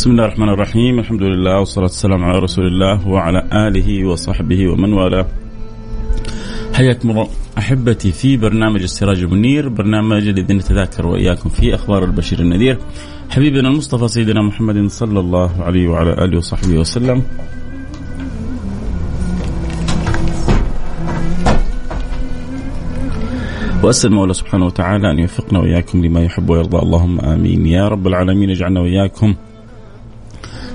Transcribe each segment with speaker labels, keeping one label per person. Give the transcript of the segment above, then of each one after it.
Speaker 1: بسم الله الرحمن الرحيم الحمد لله والصلاة والسلام على رسول الله وعلى آله وصحبه ومن والاه حياكم الله أحبتي في برنامج السراج المنير برنامج الذي نتذاكر وإياكم في أخبار البشير النذير حبيبنا المصطفى سيدنا محمد صلى الله عليه وعلى آله وصحبه وسلم واسال المولى سبحانه وتعالى أن يوفقنا وإياكم لما يحب ويرضى. اللهم آمين. يا رب العالمين اجعلنا وإياكم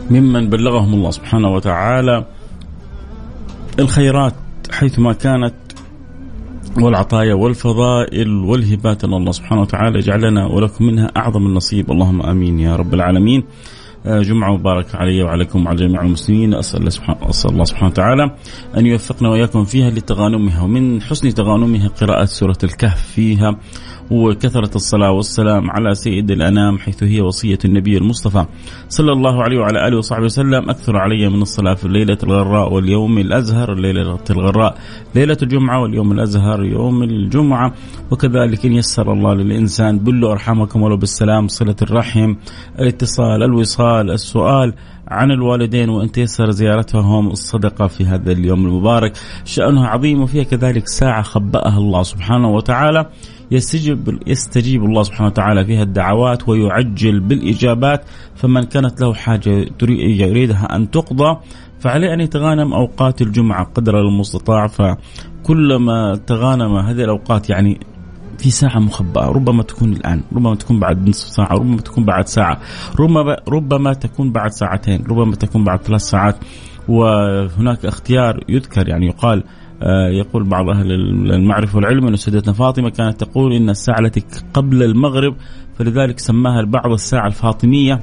Speaker 1: ممن بلغهم الله سبحانه وتعالى الخيرات حيثما كانت والعطايا والفضائل والهبات أن الله سبحانه وتعالى يجعلنا ولكم منها أعظم النصيب. اللهم آمين يا رب العالمين. جمعة مباركة علي وعليكم وعلى جميع المسلمين. أسأل أسأل الله سبحانه وتعالى أن يوفقنا وإياكم فيها لتغانمها. ومن حسن تغانمها قراءة سورة الكهف فيها. وكثرة الصلاة والسلام على سيد الأنام حيث هي وصية النبي المصطفى صلى الله عليه وعلى آله وصحبه وسلم. أكثر علي من الصلاة في الليلة الغراء واليوم الأزهر الليلة الغراء ليلة الجمعة واليوم الأزهر يوم الجمعة. وكذلك إن يسر الله للإنسان بلوا أرحامكم ولو بالسلام صلة الرحم الاتصال الوصال السؤال عن الوالدين وأن تيسر زيارتهم الصدقة في هذا اليوم المبارك. شأنها عظيم وفيها كذلك ساعة خبأها الله سبحانه وتعالى. يستجيب يستجيب الله سبحانه وتعالى فيها الدعوات ويعجل بالإجابات فمن كانت له حاجة يريدها أن تقضى فعليه أن يتغانم أوقات الجمعة قدر المستطاع. فكلما تغانم هذه الأوقات يعني في ساعة مخبأة ربما تكون الآن ربما تكون بعد نصف ساعة ربما تكون بعد ساعة ربما ربما تكون بعد ساعتين ربما تكون بعد ثلاث ساعات. وهناك اختيار يذكر يعني يقال يقول بعض أهل المعرفة والعلم أن سيدتنا فاطمة كانت تقول إن الساعة التي قبل المغرب فلذلك سماها البعض الساعة الفاطمية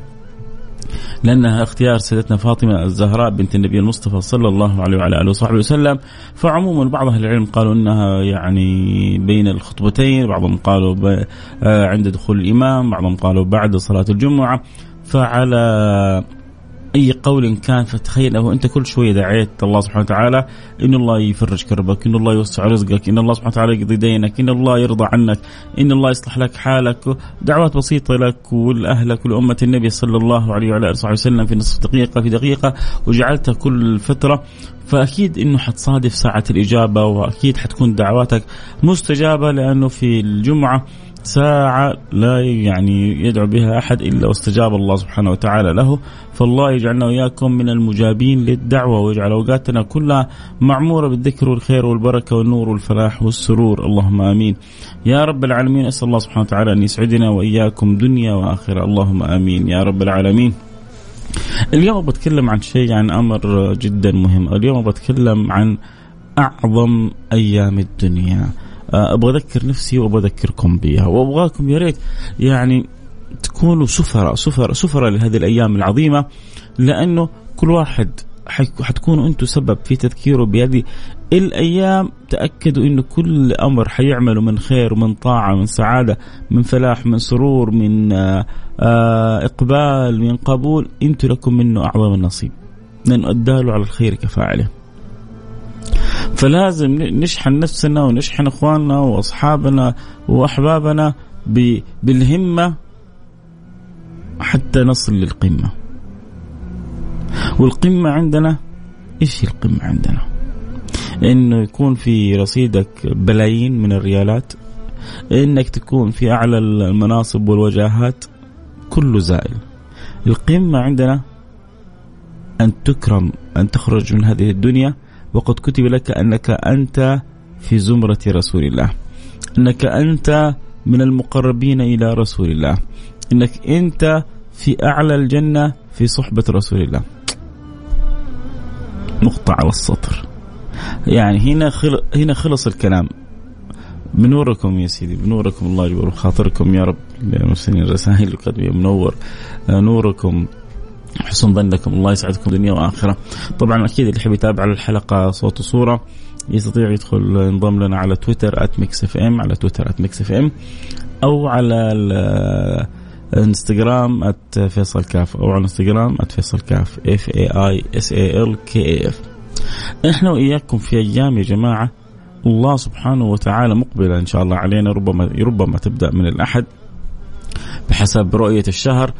Speaker 1: لأنها اختيار سيدتنا فاطمة الزهراء بنت النبي المصطفى صلى الله عليه وعلى آله وصحبه وسلم. فعموما بعض أهل العلم قالوا إنها يعني بين الخطبتين بعضهم قالوا آه، عند دخول الإمام بعضهم قالوا بعد صلاة الجمعة. فعلى أي قول كان فتخيل أنه أنت كل شوية دعيت الله سبحانه وتعالى إن الله يفرج كربك، إن الله يوسع رزقك، إن الله سبحانه وتعالى يقضي دينك، إن الله يرضى عنك، إن الله يصلح لك حالك، دعوات بسيطة لك ولاهلك ولامه النبي صلى الله عليه وعلى آله وصحبه وسلم في نصف دقيقة في دقيقة وجعلتها كل فترة. فأكيد إنه حتصادف ساعة الإجابة وأكيد حتكون دعواتك مستجابة لأنه في الجمعة ساعة لا يعني يدعو بها أحد إلا واستجاب الله سبحانه وتعالى له فالله يجعلنا وإياكم من المجابين للدعوة ويجعل أوقاتنا كلها معمورة بالذكر والخير والبركة والنور والفلاح والسرور. اللهم آمين. يا رب العالمين أسأل الله سبحانه وتعالى أن يسعدنا وإياكم دنيا وآخرة. اللهم آمين. يا رب العالمين. اليوم بتكلم عن شيء عن أمر جدا مهم. اليوم بتكلم عن أعظم أيام الدنيا. أبغى أذكر نفسي وأبغى أذكركم بها وأبغاكم يا ريت يعني تكونوا سفراء سفراء سفراء لهذه الأيام العظيمة لأنه كل واحد حتكونوا أنتم سبب في تذكيره بهذه الأيام. تأكدوا إنه كل أمر حيعمله من خير ومن طاعة من سعادة من فلاح من سرور من آه، آه، إقبال من قبول. أنتم لكم منه أعظم النصيب. لأنه اداله على الخير كفاعله. فلازم نشحن نفسنا ونشحن إخواننا وأصحابنا وأحبابنا بالهمة حتى نصل للقمة. والقمة عندنا إيش القمة عندنا؟ إنه يكون في رصيدك بلايين من الريالات إنك تكون في أعلى المناصب والوجاهات كله زائل. القمة عندنا أن تكرم أن تخرج من هذه الدنيا وقد كتب لك أنك أنت في زمرة رسول الله. أنك أنت من المقربين إلى رسول الله. إنك أنت في أعلى الجنة في صحبة رسول الله. نقطه على السطر يعني هنا خل... هنا خلص الكلام. بنوركم يا سيدي بنوركم الله يجبر خاطركم يا رب. للمرسلين الرسائل منور. نوركم. حسن ظنكم الله يسعدكم دنيا واخره. طبعا أكيد اللي يحب يتابع الحلقة صوت وصورة يستطيع يدخل ينضم لنا على تويتر @Mix FM على تويتر @Mix FM أو على الانستغرام @فيصل كاف أو على الانستغرام @فيصل كاف F A I S A L K A F. إحنا وإياكم في أيام يا جماعة الله سبحانه وتعالى مقبلة إن شاء الله علينا ربما ربما تبدأ من الأحد بحسب رؤية الشهر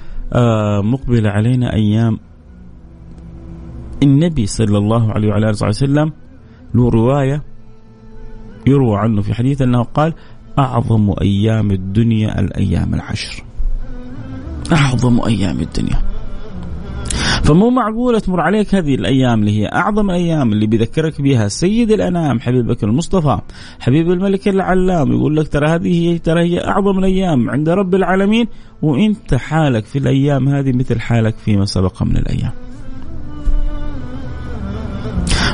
Speaker 1: مقبلة علينا أيام النبي صلى الله عليه وعلى آله وسلم له رواية يروى عنه في حديث أنه قال أعظم أيام الدنيا الأيام العشر. أعظم أيام الدنيا. فمو معقولة تمر عليك هذه الأيام اللي هي أعظم الأيام اللي بيذكرك بها سيد الأنام حبيبك المصطفى. حبيب الملك العلام يقول لك ترى هذه ترى هي أعظم الأيام عند رب العالمين وأنت حالك في الأيام هذه مثل حالك فيما سبق من الأيام.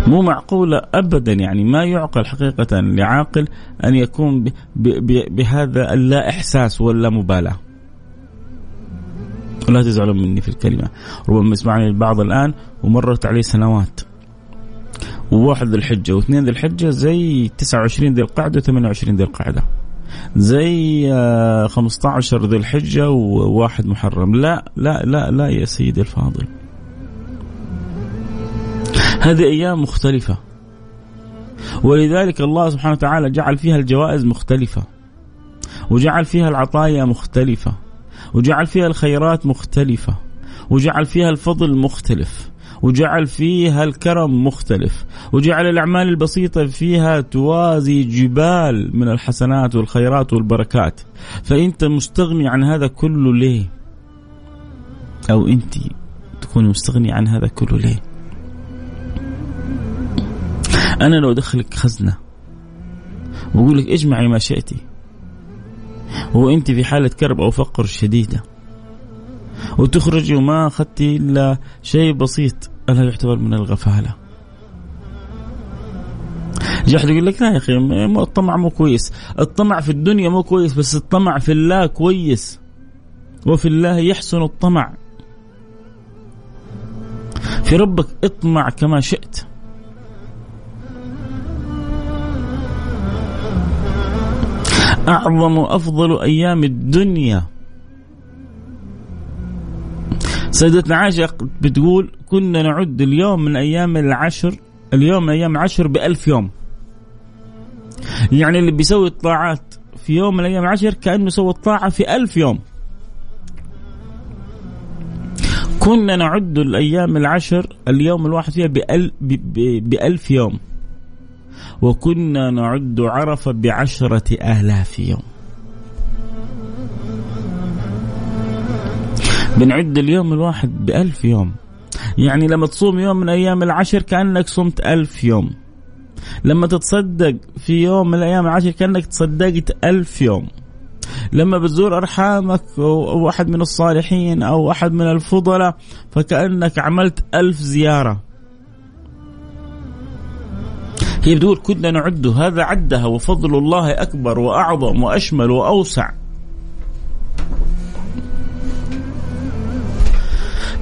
Speaker 1: مو معقولة أبدا يعني ما يعقل حقيقة لعاقل أن يكون بهذا اللا إحساس ولا مبالاة. ولا تزعلوا مني في الكلمة. ربما يسمعني البعض الآن ومرت عليه سنوات. وواحد ذي الحجة واثنين ذي الحجة زي 29 ذي القعدة و28 ذي القعدة. زي 15 ذي الحجة وواحد محرم. لا لا لا لا يا سيدي الفاضل. هذه أيام مختلفة. ولذلك الله سبحانه وتعالى جعل فيها الجوائز مختلفة. وجعل فيها العطايا مختلفة. وجعل فيها الخيرات مختلفة وجعل فيها الفضل مختلف وجعل فيها الكرم مختلف وجعل الأعمال البسيطة فيها توازي جبال من الحسنات والخيرات والبركات. فأنت مستغني عن هذا كله ليه؟ أو أنت تكون مستغني عن هذا كله ليه؟ أنا لو أدخلك خزنة وأقول لك اجمعي ما شئتي وانت في حالة كرب أو فقر شديدة. وتخرجي وما اخذتي إلا شيء بسيط الا يعتبر من الغفالة؟ جاء أحد يقول لك لا يا أخي الطمع مو كويس. الطمع في الدنيا مو كويس بس الطمع في الله كويس. وفي الله يحسن الطمع. في ربك اطمع كما شئت. أعظم وأفضل أيام الدنيا. سيدتنا عائشة بتقول كنا نعد اليوم من أيام العشر اليوم من أيام العشر بألف يوم. يعني اللي بيسوي الطاعات في يوم من الأيام العشر كأنه سوى الطاعة في ألف يوم. كنا نعد الأيام العشر اليوم الواحد فيها بألف يوم. وكنا نعد عرفة بعشرة آلاف يوم. بنعد اليوم الواحد بألف يوم. يعني لما تصوم يوم من أيام العشر كأنك صمت ألف يوم. لما تتصدق في يوم من الأيام العشر كأنك تصدقت ألف يوم. لما بتزور أرحامك أو واحد من الصالحين أو أحد من الفضلاء فكأنك عملت ألف زيارة. هي بتقول كنا نعد هذا عدها وفضل الله أكبر وأعظم وأشمل وأوسع.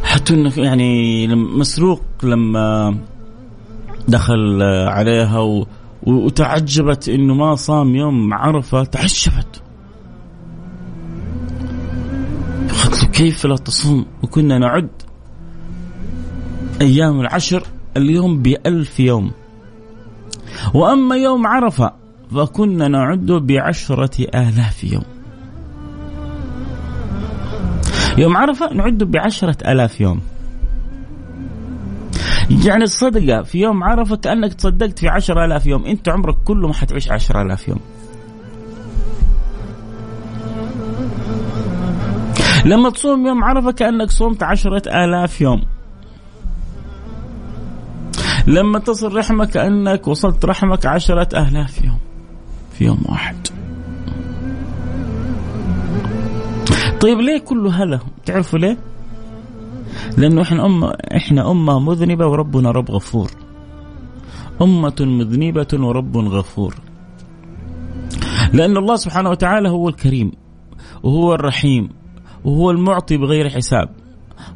Speaker 1: حتى يعني مسروق لما دخل عليها و... وتعجبت إنه ما صام يوم عرفة تعجبت. قالت له كيف لا تصوم؟ وكنا نعد أيام العشر اليوم بألف يوم. وأما يوم عرفة فكنا نعد بعشرة آلاف يوم. يوم عرفة نعد بعشرة آلاف يوم. يعني الصدقة في يوم عرفة كأنك تصدقت في عشرة آلاف يوم. أنت عمرك كله ما حتعيش عشرة آلاف يوم. لما تصوم يوم عرفة كأنك صومت عشرة آلاف يوم. لما تصل رحمك كأنك وصلت رحمك عشرة آلاف يوم في يوم واحد. طيب ليه كل هذا؟ تعرفوا ليه؟ لأنه إحنا أمة إحنا أمة مذنبة وربنا رب غفور. أمة مذنبة ورب غفور. لأن الله سبحانه وتعالى هو الكريم وهو الرحيم وهو المعطي بغير حساب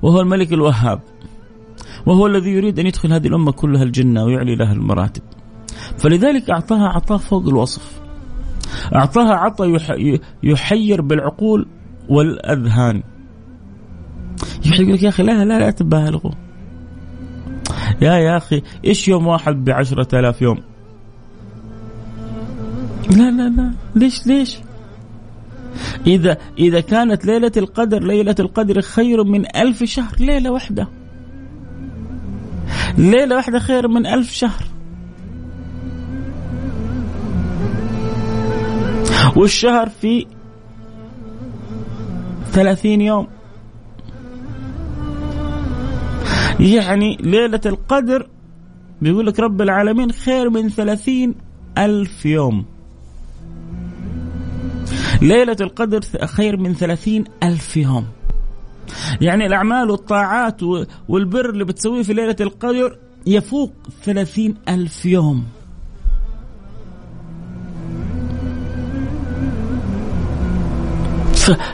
Speaker 1: وهو الملك الوهاب. وهو الذي يريد أن يدخل هذه الأمة كلها الجنة ويعلي لها المراتب. فلذلك أعطاها عطاء فوق الوصف. أعطاها عطاء يحير بالعقول والأذهان. يقول لك يا أخي لا لا لا تبالغوا. يا يا أخي إيش يوم واحد بعشرة آلاف يوم؟ لا لا لا. ليش ليش؟ إذا إذا كانت ليلة القدر ليلة القدر خير من ألف شهر ليلة واحدة. ليلة واحدة خير من ألف شهر. والشهر في ثلاثين يوم. يعني ليلة القدر بيقول لك رب العالمين خير من ثلاثين ألف يوم. ليلة القدر خير من ثلاثين ألف يوم. يعني الأعمال والطاعات والبر اللي بتسويه في ليلة القدر يفوق ثلاثين ألف يوم.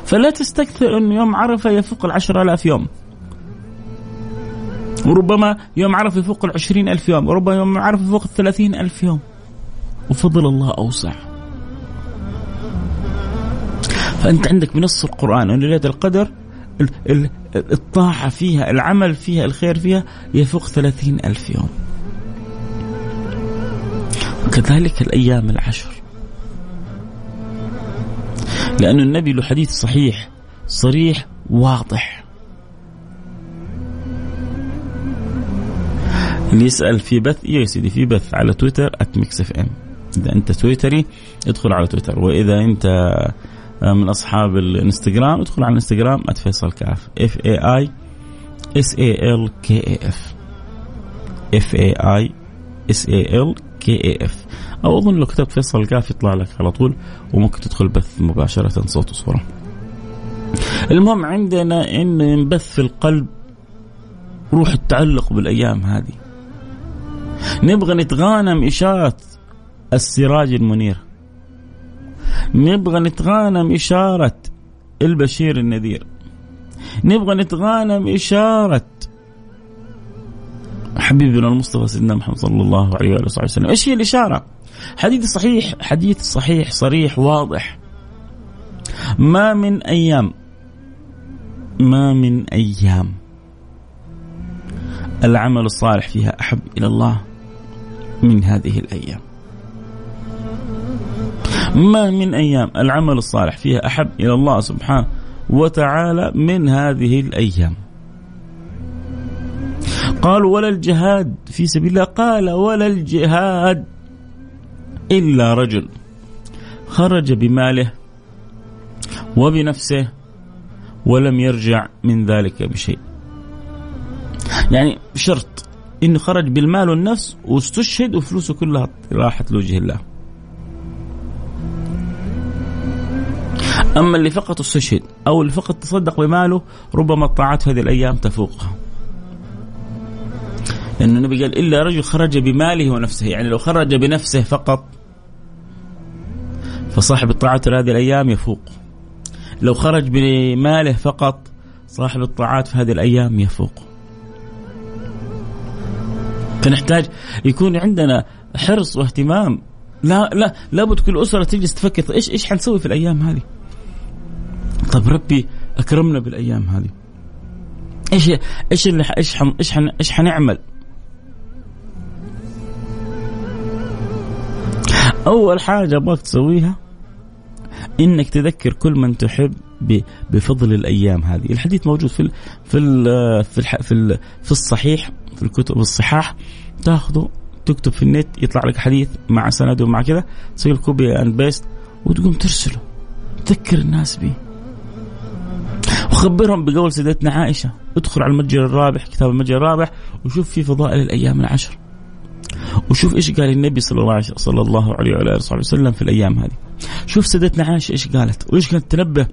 Speaker 1: فلا تستكثر أن يوم عرفة يفوق العشر ألاف يوم. وربما يوم عرفة يفوق العشرين ألف يوم وربما يوم عرفة يفوق الثلاثين ألف يوم. وفضل الله أوسع. فأنت عندك بنص القرآن أن ليلة القدر الطاعة فيها العمل فيها الخير فيها يفوق ثلاثين ألف يوم. وكذلك الأيام العشر. لأن النبي له حديث صحيح صريح واضح. اللي يسأل في بث يا سيدي؟ في بث على تويتر @ Mix FM إذا أنت تويتري ادخل على تويتر. وإذا أنت من أصحاب الإنستغرام ادخل على الإنستغرام @فيصل كاف F A I S A L K A F F A I S A L K A F أو أظن لو كتبت فيصل كاف يطلع لك على طول وممكن تدخل بث مباشرة صوت وصورة. المهم عندنا إن ينبث في القلب روح التعلق بالأيام هذه. نبغى نتغانم إشارة السراج المنير. نبغى نتغانم إشارة البشير النذير. نبغى نتغانم إشارة حبيبنا المصطفى سيدنا محمد صلى الله عليه وآله وسلم. إيش هي الإشارة؟ حديث صحيح حديث صحيح صريح واضح. ما من أيام ما من أيام العمل الصالح فيها أحب إلى الله من هذه الأيام. ما من أيام العمل الصالح فيها أحب إلى الله سبحانه وتعالى من هذه الأيام. قالوا ولا الجهاد في سبيل الله. قال ولا الجهاد إلا رجل خرج بماله وبنفسه ولم يرجع من ذلك بشيء. يعني شرط انه خرج بالمال والنفس واستشهد وفلوسه كلها راحت لوجه الله. أما اللي فقط استشهد أو اللي فقط تصدق بماله ربما الطاعات هذه الأيام تفوقها. لأن النبي قال إلا رجل خرج بماله ونفسه يعني لو خرج بنفسه فقط فصاحب الطاعات هذه الأيام يفوق. لو خرج بماله فقط صاحب الطاعات في هذه الأيام يفوق. فنحتاج يكون عندنا حرص واهتمام. لا لا لابد كل أسرة تجلس تفكر إيش إيش حنسوي في الأيام هذه؟ طب ربي أكرمنا بالأيام هذه. إيش إيش اللي إيش إيش إيش حنعمل؟ أول حاجة أبغاك تسويها إنك تذكر كل من تحب بفضل الأيام هذه، الحديث موجود في ال في ال في ال في, ال في الصحيح في الكتب الصحاح. تاخذه تكتب في النت يطلع لك حديث مع سند ومع كذا. تسوي ال copy and paste وتقوم ترسله. تذكر الناس به وخبرهم بقول سيدتنا عائشة ادخل على المتجر الرابح كتاب المتجر الرابح وشوف في فضائل الأيام العشر وشوف إيش قال النبي صلى الله عليه صلى الله عليه وعلى آله وسلم في الأيام هذه. شوف سيدتنا عائشة إيش قالت وإيش كانت تنبه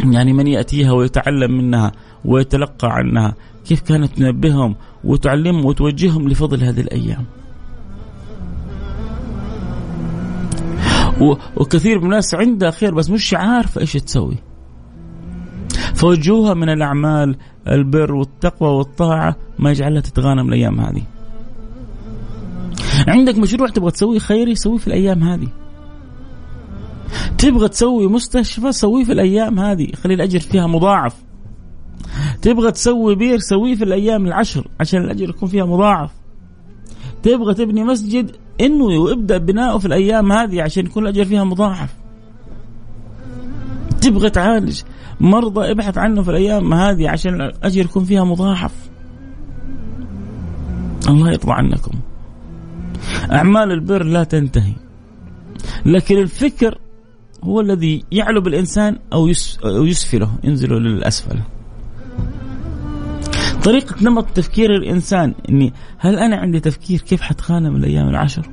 Speaker 1: يعني من يأتيها ويتعلم منها ويتلقى عنها كيف كانت تنبههم وتعلمهم وتوجههم لفضل هذه الأيام. وكثير من الناس عندها خير بس مش عارفة إيش تسوي. فوجوها من الأعمال البر والتقوى والطاعة ما يجعلها تتغانم الأيام هذه. عندك مشروع تبغى تسويه خيري سويه في الأيام هذه. تبغى تسوي مستشفى سويه في الأيام هذه خلي الأجر فيها مضاعف. تبغى تسوي بير سويه في الأيام العشر عشان الأجر يكون فيها مضاعف. تبغى تبني مسجد انوي وابدا بناؤه في الأيام هذه عشان يكون الأجر فيها مضاعف. تبغى تعالج مرضى ابحث عنه في الأيام هذه عشان الاجر يكون فيها مضاعف. الله يرضى عنكم. أعمال البر لا تنتهي. لكن الفكر هو الذي يعلو بالإنسان أو يسفله ينزل للأسفل. طريقة نمط تفكير الإنسان إني هل أنا عندي تفكير كيف حتخانم الأيام العشر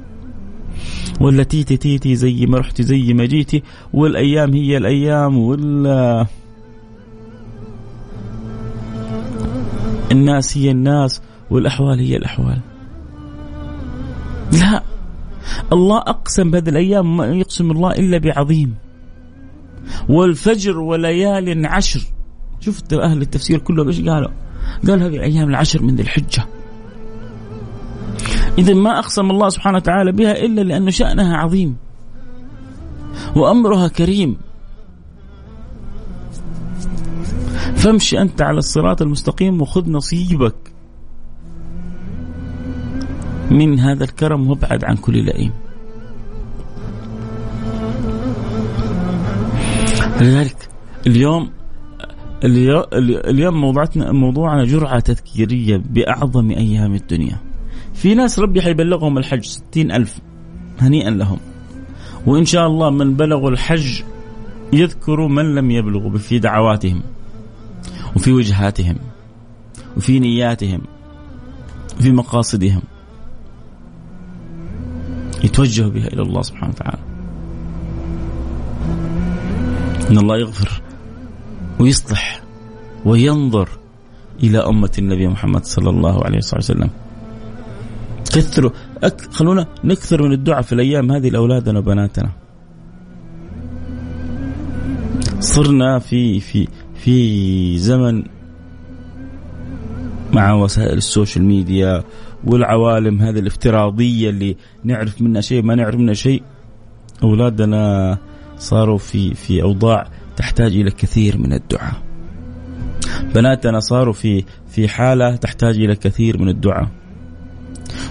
Speaker 1: ولا تيتي تيتي زي ما رحتي زي ما جيتي والأيام هي الأيام ولا الناس هي الناس والأحوال هي الأحوال. لا الله أقسم بهذه الأيام ما يقسم الله إلا بعظيم. والفجر وليال عشر. شفت أهل التفسير كلهم إيش قالوا؟ قال هذه الأيام العشر من ذي الحجة. إذا ما أقسم الله سبحانه وتعالى بها إلا لأن شأنها عظيم وأمرها كريم. فامشي أنت على الصراط المستقيم وخذ نصيبك من هذا الكرم وابعد عن كل لئيم. لذلك اليوم اليوم موضوعنا موضوعنا جرعة تذكيرية بأعظم أيام الدنيا. في ناس ربي حيبلغهم الحج ستين ألف. هنيئا لهم. وإن شاء الله من بلغوا الحج يذكروا من لم يبلغوا في دعواتهم وفي وجهاتهم وفي نياتهم وفي مقاصدهم. يتوجهوا بها إلى الله سبحانه وتعالى. إن الله يغفر ويصلح وينظر إلى أمة النبي محمد صلى الله عليه وسلم. كثروا أك... خلونا نكثر من الدعاء في الأيام هذه لأولادنا وبناتنا صرنا في في في زمن مع وسائل السوشيال ميديا والعوالم هذه الافتراضية اللي نعرف منها شيء ما نعرف منها شيء أولادنا صاروا في في أوضاع تحتاج إلى كثير من الدعاء. بناتنا صاروا في في حالة تحتاج إلى كثير من الدعاء.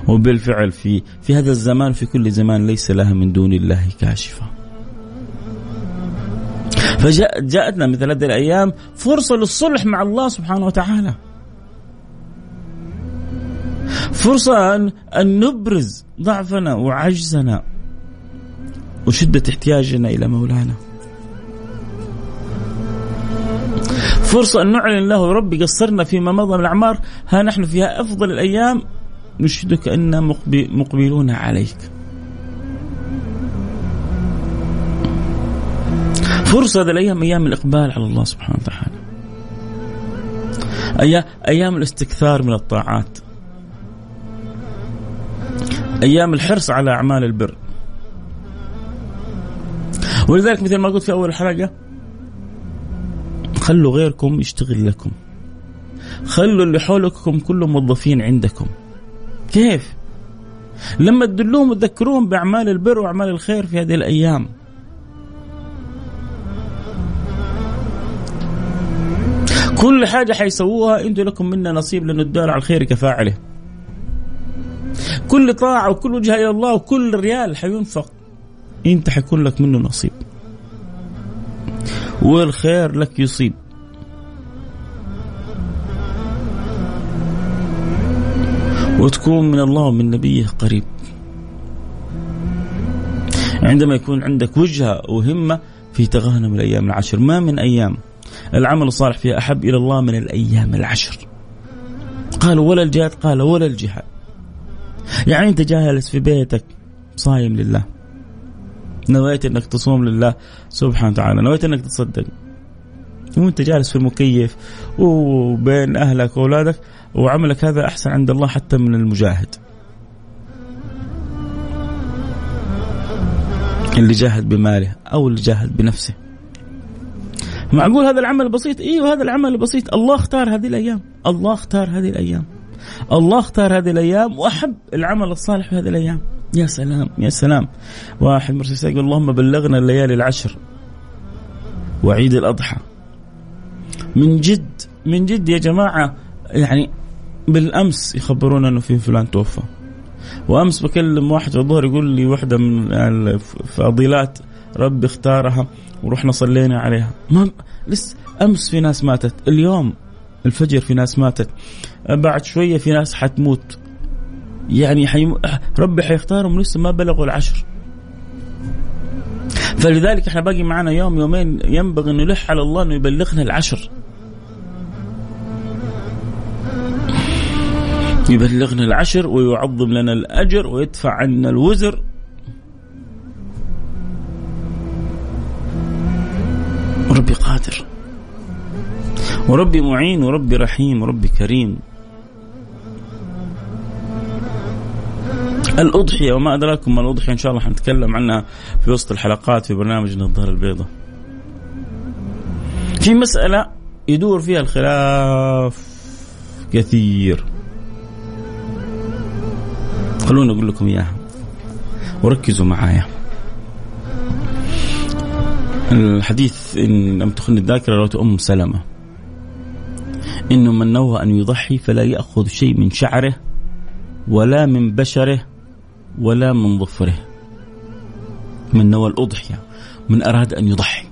Speaker 1: وبالفعل في في هذا الزمان في كل زمان ليس لها من دون الله كاشفة. فجاءت جاءتنا مثل هذه الأيام فرصة للصلح مع الله سبحانه وتعالى. فرصة أن أن نبرز ضعفنا وعجزنا وشدة احتياجنا إلى مولانا. فرصة أن نعلن له ربي قصرنا فيما مضى من الأعمار ها نحن فيها أفضل الأيام نشهدك أننا مقبلون عليك. فرصة هذه الأيام أيام الإقبال على الله سبحانه وتعالى. أيام الاستكثار من الطاعات. أيام الحرص على أعمال البر. ولذلك مثل ما قلت في أول الحلقة خلوا غيركم يشتغل لكم. خلوا اللي حولكم كلهم موظفين عندكم. كيف؟ لما تدلوهم وتذكروهم بأعمال البر وأعمال الخير في هذه الأيام. كل حاجة حيسووها أنتم لكم منا نصيب لأنه الدار على الخير كفاعله. كل طاعة وكل وجهة إلى الله وكل ريال حينفق. أنت حيكون لك منه نصيب. والخير لك يصيب. وتكون من الله ومن نبيه قريب. عندما يكون عندك وجهة وهمة في تغانم الأيام العشر ما من أيام؟ العمل الصالح فيها أحب إلى الله من الأيام العشر. قالوا ولا الجهاد؟ قال ولا الجهاد. يعني أنت جالس في بيتك صايم لله. نويت أنك تصوم لله سبحانه وتعالى نويت أنك تصدق. وانت جالس في المكيف وبين أهلك وأولادك وعملك هذا أحسن عند الله حتى من المجاهد. اللي جاهد بماله أو اللي جاهد بنفسه. معقول هذا العمل بسيط؟ إيوه هذا العمل البسيط، الله اختار هذه الأيام، الله اختار هذه الأيام. الله اختار هذه الأيام وأحب العمل الصالح في هذه الأيام. يا سلام يا سلام. واحد مرسل يقول اللهم بلغنا الليالي العشر وعيد الأضحى من جد من جد يا جماعة يعني بالأمس يخبرونا إنه في فلان توفى. وأمس بكلم واحد في الظهر يقول لي واحدة من الفضيلات ربي اختارها ورحنا صلينا عليها. ما لسه أمس في ناس ماتت اليوم الفجر في ناس ماتت بعد شوية في ناس حتموت. يعني حيم... ربي حيختارهم لسه ما بلغوا العشر. فلذلك إحنا باقي معنا يوم يومين ينبغي نلح على الله إنه يبلغنا العشر. يبلغنا العشر ويعظم لنا الأجر ويدفع عنا الوزر. وربي قادر. وربي معين وربي رحيم وربي كريم. الأضحية وما أدراكم ما الأضحية إن شاء الله حنتكلم عنها في وسط الحلقات في برنامج النظارة البيضاء. في مسألة يدور فيها الخلاف كثير. خلوني أقول لكم إياها. وركزوا معايا. الحديث إن لم تخن الذاكرة رواه أم سلمة. إنه من نوى أن يضحي فلا يأخذ شيء من شعره ولا من بشره ولا من ظفره. من نوى الأضحية. من أراد أن يضحي.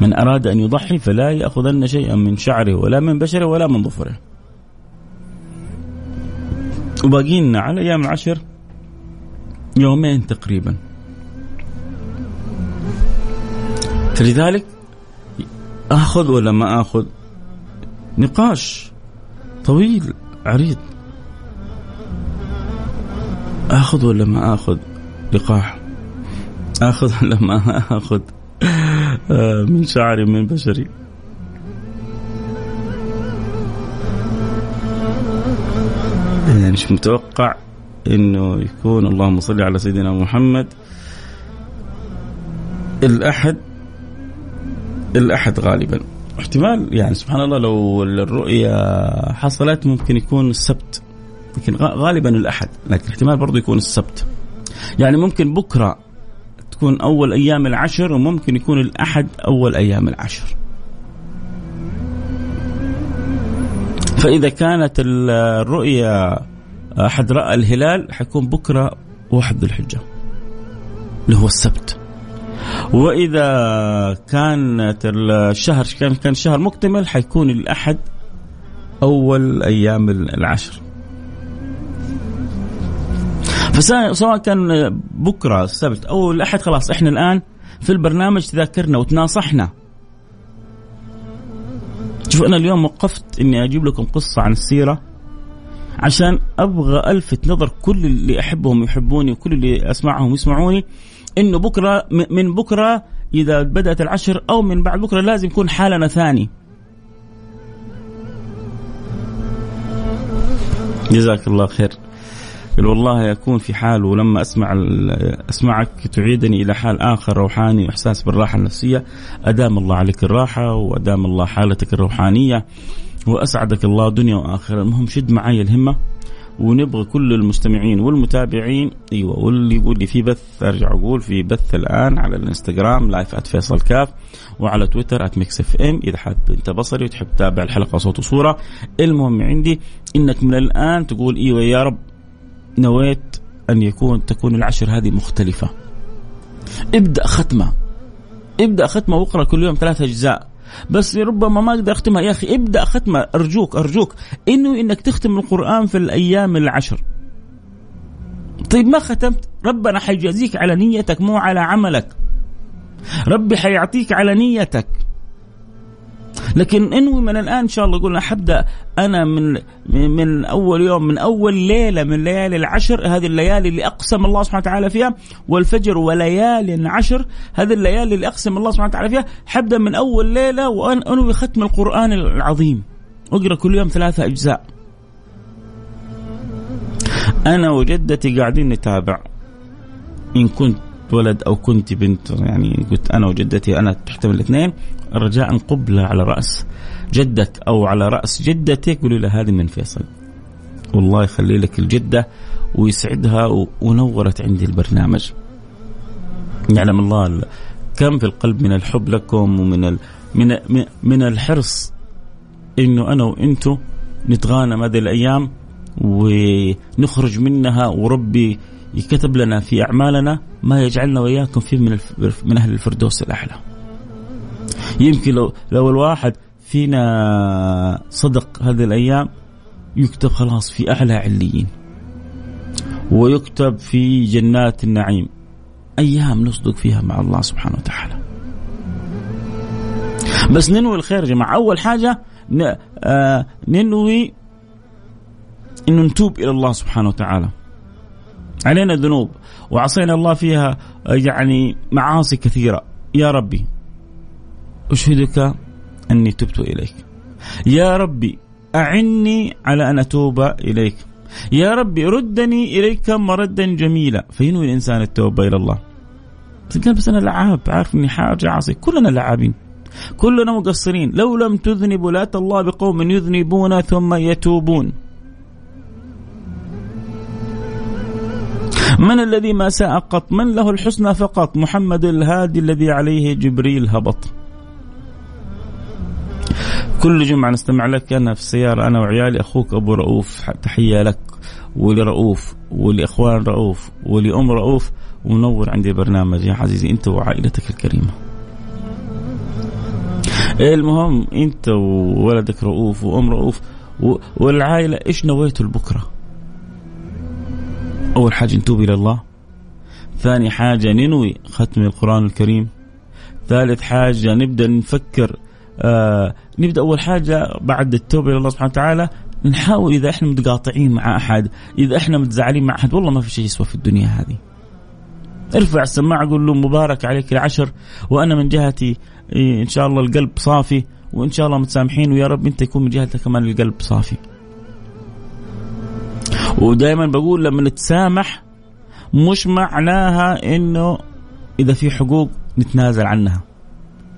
Speaker 1: من أراد أن يضحي فلا يأخذن شيئا من شعره ولا من بشره ولا من ظفره. وباقي لنا على أيام العشر يومين تقريبا. فلذلك آخذ ولا ما آخذ؟ نقاش طويل عريض. آخذ ولا ما آخذ؟ لقاح. آخذ ولا ما آخذ؟ آه، من شعري من بشري. مش متوقع إنه يكون اللهم صل على سيدنا محمد الأحد الأحد غالبا. احتمال يعني سبحان الله لو الرؤيا حصلت ممكن يكون السبت. لكن غالبا الأحد. لكن احتمال برضه يكون السبت. يعني ممكن بكرة تكون أول أيام العشر وممكن يكون الأحد أول أيام العشر. فإذا كانت الرؤيا أحد رأى الهلال حيكون بكرة واحد ذو الحجة اللي هو السبت. وإذا كانت الشهر كان كان شهر مكتمل حيكون الأحد أول أيام العشر. فسواء كان بكرة السبت أو الأحد خلاص إحنا الآن في البرنامج تذاكرنا وتناصحنا. شوف أنا اليوم وقفت إني أجيب لكم قصة عن السيرة. عشان أبغى ألفت نظر كل اللي أحبهم يحبوني وكل اللي أسمعهم يسمعوني إنه بكرة من بكرة إذا بدأت العشر أو من بعد بكرة لازم يكون حالنا ثاني. جزاك الله خير. والله أكون في حال ولما أسمع أسمعك تعيدني إلى حال آخر روحاني وإحساس بالراحة النفسية أدام الله عليك الراحة وأدام الله حالتك الروحانية. وأسعدك الله دنيا وآخرة. المهم شد معي الهمة ونبغى كل المستمعين والمتابعين. أيوه واللي يقول لي في بث أرجع أقول في بث الآن على الإنستغرام live @فيصل كاف وعلى تويتر @ Mix FM. إذا حاب أنت بصري وتحب تتابع الحلقة صوت وصورة. المهم عندي إنك من الآن تقول أيوه يا رب نويت أن يكون تكون العشر هذه مختلفة. ابدأ ختمة. ابدأ ختمة واقرا كل يوم ثلاثة أجزاء. بس ربما ما أقدر اختمها. يا أخي ابدأ ختمة. أرجوك أرجوك. إنه إنك تختم القرآن في الأيام العشر. طيب ما ختمت؟ ربنا حيجازيك على نيتك مو على عملك. ربي حيعطيك على نيتك. لكن انوي من الآن إن شاء الله قلنا حبدأ أنا من من أول يوم من أول ليلة من ليالي العشر هذه الليالي اللي أقسم الله سبحانه وتعالى فيها والفجر وليال عشر هذه الليالي اللي أقسم الله سبحانه وتعالى فيها حبدأ من أول ليلة وانوي ختم القرآن العظيم. أقرأ كل يوم ثلاثة أجزاء. أنا وجدتي قاعدين نتابع. إن كنت ولد أو كنت بنت يعني قلت أنا وجدتي أنا تحتمل الاثنين. رجاء قبلة على رأس جدك أو على رأس جدتك قولي لها هذه من فيصل والله يخلي لك الجدة ويسعدها ونورت عندي البرنامج يعلم الله كم في القلب من الحب لكم ومن ال من من الحرص إنه أنا وأنتم نتغانم هذه الأيام ونخرج منها وربي يكتب لنا في أعمالنا ما يجعلنا وإياكم فيه من من أهل الفردوس الأعلى. يمكن لو لو الواحد فينا صدق هذه الأيام يكتب خلاص في أعلى عليين. ويكتب في جنات النعيم. أيام نصدق فيها مع الله سبحانه وتعالى. بس ننوي الخير يا جماعة، أول حاجة آه، ننوي إنه نتوب إلى الله سبحانه وتعالى. علينا ذنوب وعصينا الله فيها يعني معاصي كثيرة يا ربي أشهدك أني تبت إليك. يا ربي أعني على أن أتوب إليك. يا ربي ردني إليك مردا جميلا. فينوي الإنسان التوبة إلى الله؟ قال بس أنا لعاب عارف أني حاجة عاصي. كلنا لعابين. كلنا مقصرين. لو لم تذنبوا لا الله بقوم يذنبون ثم يتوبون. من الذي ما ساء قط؟ من له الحسنى فقط؟ محمد الهادي الذي عليه جبريل هبط. كل جمعة نستمع لك أنا في السيارة أنا وعيالي أخوك أبو رؤوف تحية لك ولرؤوف ولإخوان رؤوف ولأم رؤوف ونور عندي البرنامج يا عزيزي أنت وعائلتك الكريمة. المهم أنت وولدك رؤوف وأم رؤوف والعائلة إيش نويتوا لبكرة؟ أول حاجة نتوب إلى الله. ثاني حاجة ننوي ختم القرآن الكريم. ثالث حاجة نبدأ نفكر آه نبدأ أول حاجة بعد التوبة إلى الله سبحانه وتعالى نحاول إذا إحنا متقاطعين مع أحد إذا إحنا متزعلين مع أحد والله ما في شيء يسوى في الدنيا هذه. ارفع السماعة قول له مبارك عليك العشر وأنا من جهتي إيه، إن شاء الله القلب صافي وإن شاء الله متسامحين ويا رب أنت يكون من جهتك كمان القلب صافي. ودائما بقول لما نتسامح مش معناها إنه إذا في حقوق نتنازل عنها.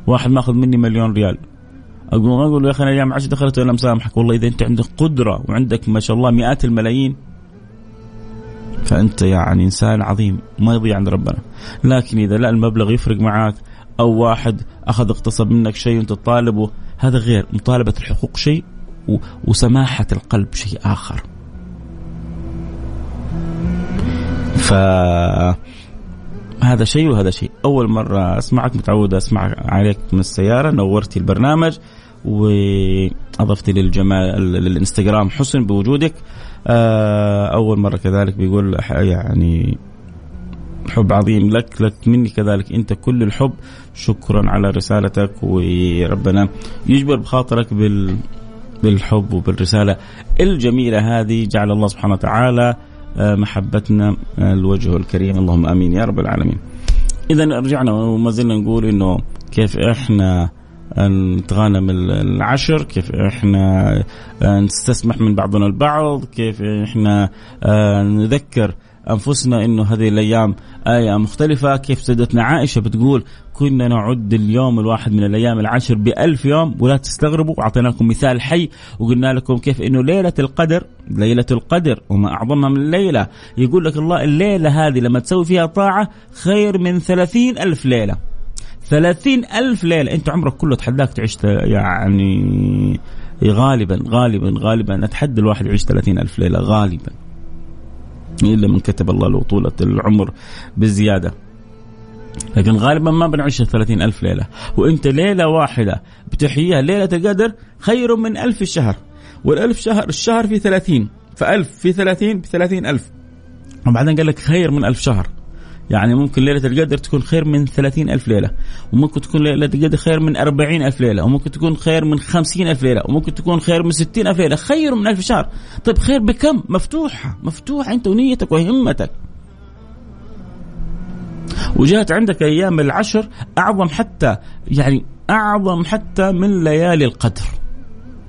Speaker 1: واحد ماخذ مني مليون ريال. أقول ما أقول يا أخي أنا عشر دخلت وأنا مسامحك. والله إذا أنت عندك قدرة وعندك ما شاء الله مئات الملايين فأنت يعني إنسان عظيم ما يضيع عند ربنا. لكن إذا لا المبلغ يفرق معك أو واحد أخذ اغتصب منك شيء وانت تطالبه هذا غير. مطالبة الحقوق شيء وسماحة القلب شيء آخر. ف هذا شيء وهذا شيء. أول مرة أسمعك متعود أسمع عليك من السيارة نورتي البرنامج وأضفتي للجمال للإنستغرام حسن بوجودك. آه، أول مرة كذلك بيقول يعني حب عظيم لك لك مني كذلك أنت كل الحب. شكرا على رسالتك وربنا يجبر بخاطرك بال بالحب وبالرسالة الجميلة هذه. جعل الله سبحانه وتعالى محبتنا الوجه الكريم اللهم آمين يا رب العالمين. إذا رجعنا وما زلنا نقول إنه كيف إحنا نتغانم العشر كيف إحنا نستسمح من بعضنا البعض كيف إحنا نذكر أنفسنا إنه هذه الأيام آية مختلفة. كيف سيدتنا عائشة بتقول كنا نعد اليوم الواحد من الأيام العشر بألف يوم ولا تستغربوا اعطينا لكم مثال حي وقلنا لكم كيف إنه ليلة القدر ليلة القدر وما أعظمها من الليلة يقول لك الله الليلة هذه لما تسوي فيها طاعة خير من ثلاثين ألف ليلة. ثلاثين ألف ليلة. أنت عمرك كله تحداك تعيش يعني غالبا غالبا غالبا أتحدى الواحد يعيش ثلاثين ألف ليلة غالبا. إلا من كتب الله له طولة العمر بزيادة لكن غالبا ما بنعيش ثلاثين ألف ليلة. وإنت ليلة واحدة بتحييها ليلة القدر خير من ألف الشهر والألف شهر الشهر في ثلاثين فألف في ثلاثين بثلاثين ألف. وبعدين قال لك خير من ألف شهر. يعني ممكن ليلة القدر تكون خير من ثلاثين ألف ليلة وممكن تكون ليلة القدر خير من أربعين ألف ليلة وممكن تكون خير من خمسين ألف ليلة وممكن تكون خير من ستين ألف ليلة خير من ألف شهر. طيب خير بكم؟ مفتوحة مفتوحة أنت ونيتك وهمتك. وجاءت عندك أيام العشر أعظم حتى يعني أعظم حتى من ليالي القدر.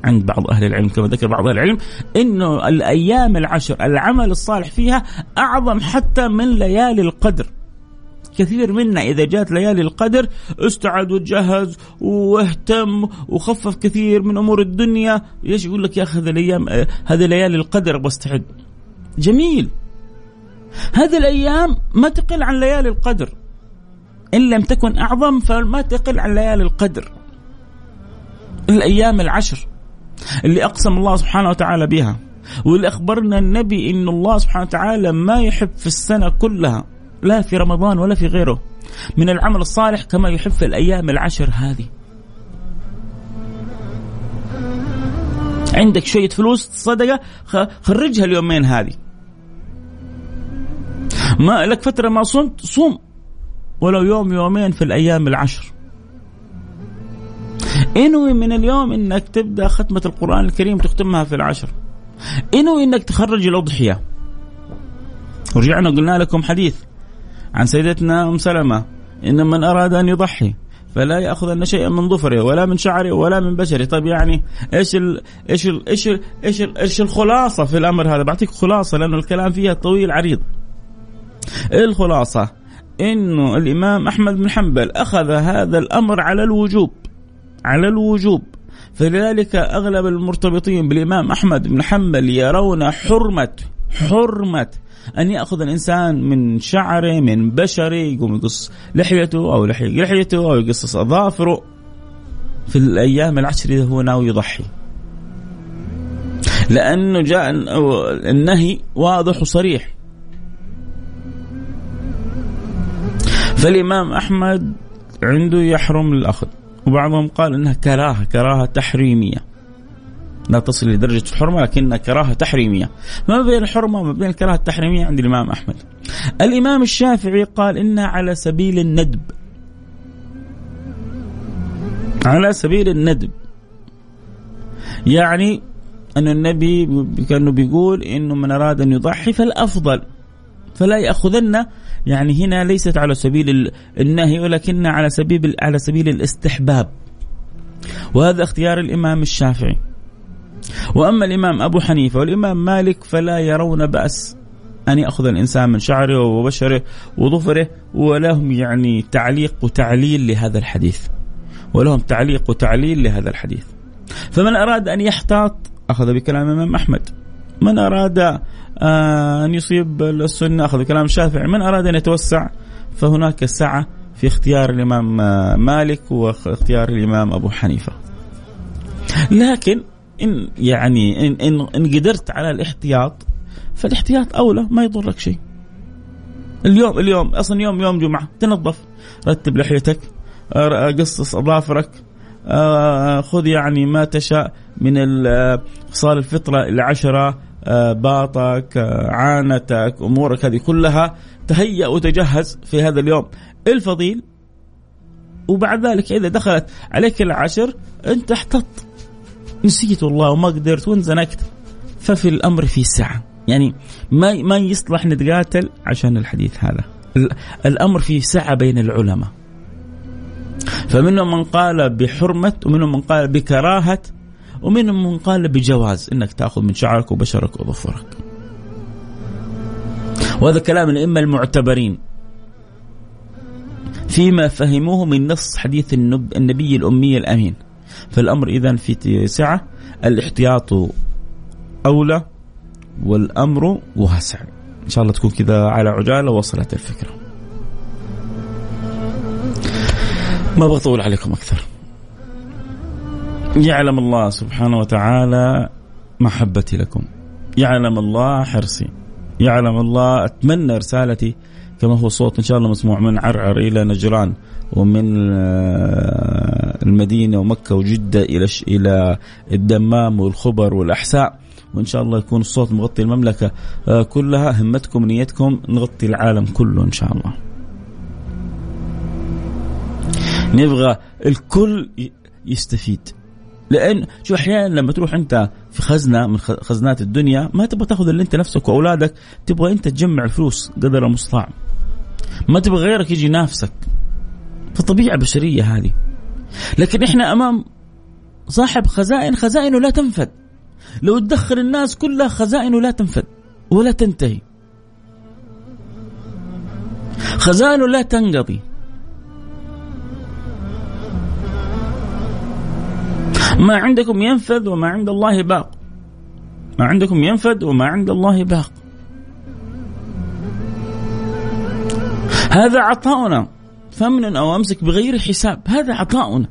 Speaker 1: عند بعض أهل العلم كما ذكر بعض أهل العلم إنه الأيام العشر العمل الصالح فيها أعظم حتى من ليالي القدر. كثير منا إذا جات ليالي القدر استعد وتجهز واهتم وخفف كثير من أمور الدنيا إيش يقول لك يا أخي هذه الأيام هذه ليالي القدر بستعد جميل. هذه الأيام ما تقل عن ليالي القدر. إن لم تكن أعظم فما تقل عن ليالي القدر. الأيام العشر. اللي أقسم الله سبحانه وتعالى بها. واللي أخبرنا النبي إن الله سبحانه وتعالى ما يحب في السنة كلها لا في رمضان ولا في غيره. من العمل الصالح كما يحب في الأيام العشر هذه. عندك شوية فلوس صدقة خرجها اليومين هذه. ما لك فترة ما صمت صوم. ولو يوم يومين في الأيام العشر. إنوي من اليوم إنك تبدأ ختمة القرآن الكريم تختمها في العشر. إنوي إنك تخرج الأضحية. ورجعنا قلنا لكم حديث عن سيدتنا أم سلمة. إن من أراد أن يضحي فلا ياخذن شيئا من ظفره ولا من شعره ولا من بشره. طيب يعني إيش ال إيش ال إيش ال إيش ال إيش الخلاصة في الأمر هذا؟ بعطيك خلاصة لأنه الكلام فيها طويل عريض. الخلاصة إنه الإمام أحمد بن حنبل أخذ هذا الأمر على الوجوب. على الوجوب. فلذلك أغلب المرتبطين بالإمام أحمد بن حنبل يرون حرمة حرمة أن يأخذ الإنسان من شعره من بشره يقوم يقص لحيته أو لحية لحيته أو يقصص أظافره في الأيام العشر إذا هو ناوي يضحي. لأنه جاء النهي واضح وصريح. فالإمام أحمد عنده يحرم الأخذ. وبعضهم قال إنها كراهة كراهة تحريمية. لا تصل لدرجة الحرمة لكنها كراهة تحريمية. ما بين الحرمة وما بين الكراهة التحريمية عند الإمام أحمد. الإمام الشافعي قال انها على سبيل الندب. على سبيل الندب. يعني أن النبي كأنه بيقول إنه من أراد أن يضحي فالأفضل. فلا يأخذن يعني هنا ليست على سبيل النهي ولكنها على سبيل على سبيل الاستحباب. وهذا اختيار الإمام الشافعي. وأما الإمام أبو حنيفة والإمام مالك فلا يرون بأس أن يأخذ الإنسان من شعره وبشره وظفره ولهم يعني تعليق وتعليل لهذا الحديث. ولهم تعليق وتعليل لهذا الحديث. فمن أراد أن يحتاط أخذ بكلام الإمام أحمد. من أراد آه، أن يصيب السنة. أخذ كلام الشافعي من أراد أن يتوسع؟ فهناك سعة في اختيار الإمام آه، مالك واختيار الإمام أبو حنيفة. لكن إن يعني إن, إن, إن قدرت على الاحتياط فالاحتياط أولى ما يضرك شيء. اليوم اليوم أصلا يوم يوم جمعة تنظف رتب لحيتك قصص أظافرك خذ يعني ما تشاء من خصال الفطرة العشرة آه، باطك آه، عانتك أمورك هذه كلها. تهيأ وتجهز في هذا اليوم. الفضيل وبعد ذلك إذا دخلت عليك العشر أنت احتط. نسيت والله وما قدرت وانزنكت ففي الأمر في سعه يعني ما ما يصلح نتقاتل عشان الحديث هذا. الأمر في سعه بين العلماء. فمنهم من قال بحرمة ومنهم من قال بكراهة. ومنهم من قال بجواز إنك تأخذ من شعرك وبشرك وظفرك. وهذا كلام الأئمة المعتبرين فيما فهموه من نص حديث النبي الأمي الأمين. فالأمر اذا في سعه الاحتياط أولى والأمر واسع. إن شاء الله تكون كذا على عجالة وصلت الفكرة. ما بطول عليكم أكثر. يعلم الله سبحانه وتعالى محبتي لكم. يعلم الله حرصي. يعلم الله أتمنى رسالتي. كما هو صوت إن شاء الله مسموع من عرعر إلى نجران ومن آه، المدينة ومكة وجدة إلى إلى الدمام والخبر والأحساء. وإن شاء الله يكون الصوت مغطي المملكة آه، كلها همتكم نيتكم نغطي العالم كله إن شاء الله. نبغى الكل يستفيد. لأن شو أحيانا لما تروح أنت في خزنة من خزنات الدنيا ما تبغى تاخذ اللي أنت نفسك وأولادك تبغى أنت تجمع الفلوس قدر المستطاع. ما تبغى غيرك يجي ينافسك. فطبيعة بشرية هذه. لكن إحنا أمام صاحب خزائن خزائنه لا تنفد. لو تدخل الناس كلها خزائنه لا تنفد ولا تنتهي. خزائنه لا تنقضي. ما عندكم ينفذ وما عند الله باق. ما عندكم ينفذ وما عند الله باق. هذا عطاؤنا. فمن أو أمسك بغير حساب. هذا عطاؤنا.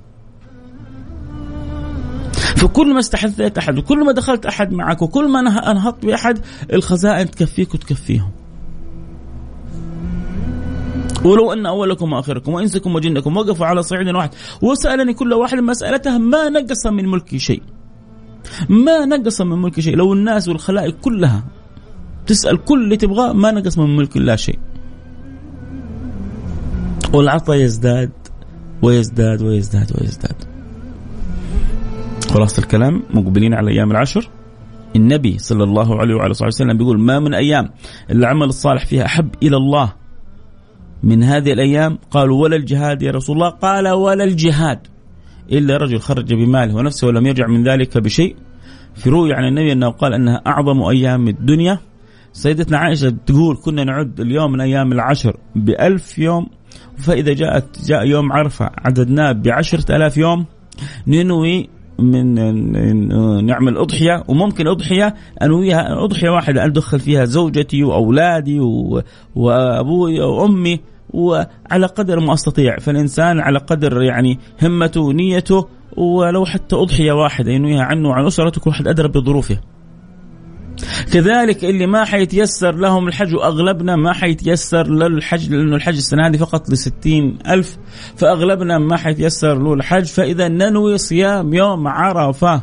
Speaker 1: فكل ما استحدثت أحد وكل ما دخلت أحد معك وكل ما أنهضت بأحد الخزائن تكفيك وتكفيهم. ولو أن أولكم وآخركم وإنسكم وجنكم وقفوا على صعيد واحد وسألني كل واحد مسألته ما نقص من ملكي شيء. ما نقص من ملكي شيء، لو الناس والخلائق كلها تسأل كل اللي تبغاه ما نقص من ملك الله شيء. والعطاء يزداد ويزداد ويزداد ويزداد. خلاص الكلام مقبلين على أيام العشر النبي صلى الله عليه وعلى صحبه وسلم بيقول ما من أيام العمل الصالح فيها أحب إلى الله من هذه الأيام قالوا ولا الجهاد يا رسول الله؟ قال ولا الجهاد. إلا رجل خرج بماله ونفسه ولم يرجع من ذلك بشيء. في رؤيا عن النبي أنه قال أنها أعظم أيام الدنيا. سيدتنا عائشة تقول كنا نعد اليوم من أيام العشر بألف يوم. فإذا جاءت جاء يوم عرفة عددناه بعشرة ألاف يوم. ننوي من نعمل أضحية وممكن أضحية أنويها أضحية واحدة أدخل فيها زوجتي وأولادي وأبوي وأمي وعلى قدر ما أستطيع فالإنسان على قدر يعني همته ونيته ولو حتى أضحية واحدة ينويها عنه وعن أسرته كل واحد أدرى بظروفه. كذلك اللي ما حيتيسر لهم الحج وأغلبنا ما حيتيسر للحج لأنه الحج السنة هذه فقط ل ألف فأغلبنا ما حيتيسر له الحج. فإذا ننوي صيام يوم عرفة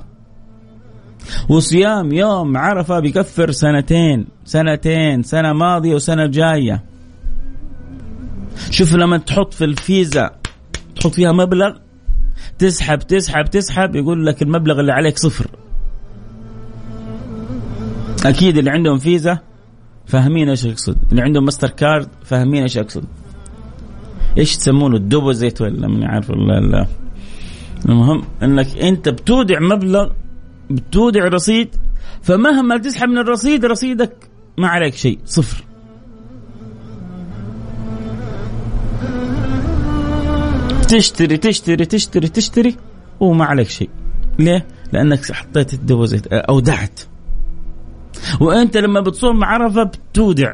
Speaker 1: وصيام يوم عرفة بكفر سنتين سنتين سنة ماضية وسنة جاية. شوف لما تحط في الفيزا تحط فيها مبلغ تسحب تسحب تسحب يقول لك المبلغ اللي عليك صفر. أكيد اللي عندهم فيزا فاهمين إيش يقصد. اللي عندهم ماستر كارد فاهمين إيش يقصد. إيش تسمونه ال deposit ولا من عارف ولا لا المهم إنك أنت بتودع مبلغ بتودع رصيد فمهما تسحب من الرصيد رصيدك ما عليك شيء صفر. تشتري تشتري تشتري تشتري وما عليك شيء. ليه؟ لأنك حطيت ال deposit اودعت وأنت لما بتصوم عرفة بتودع.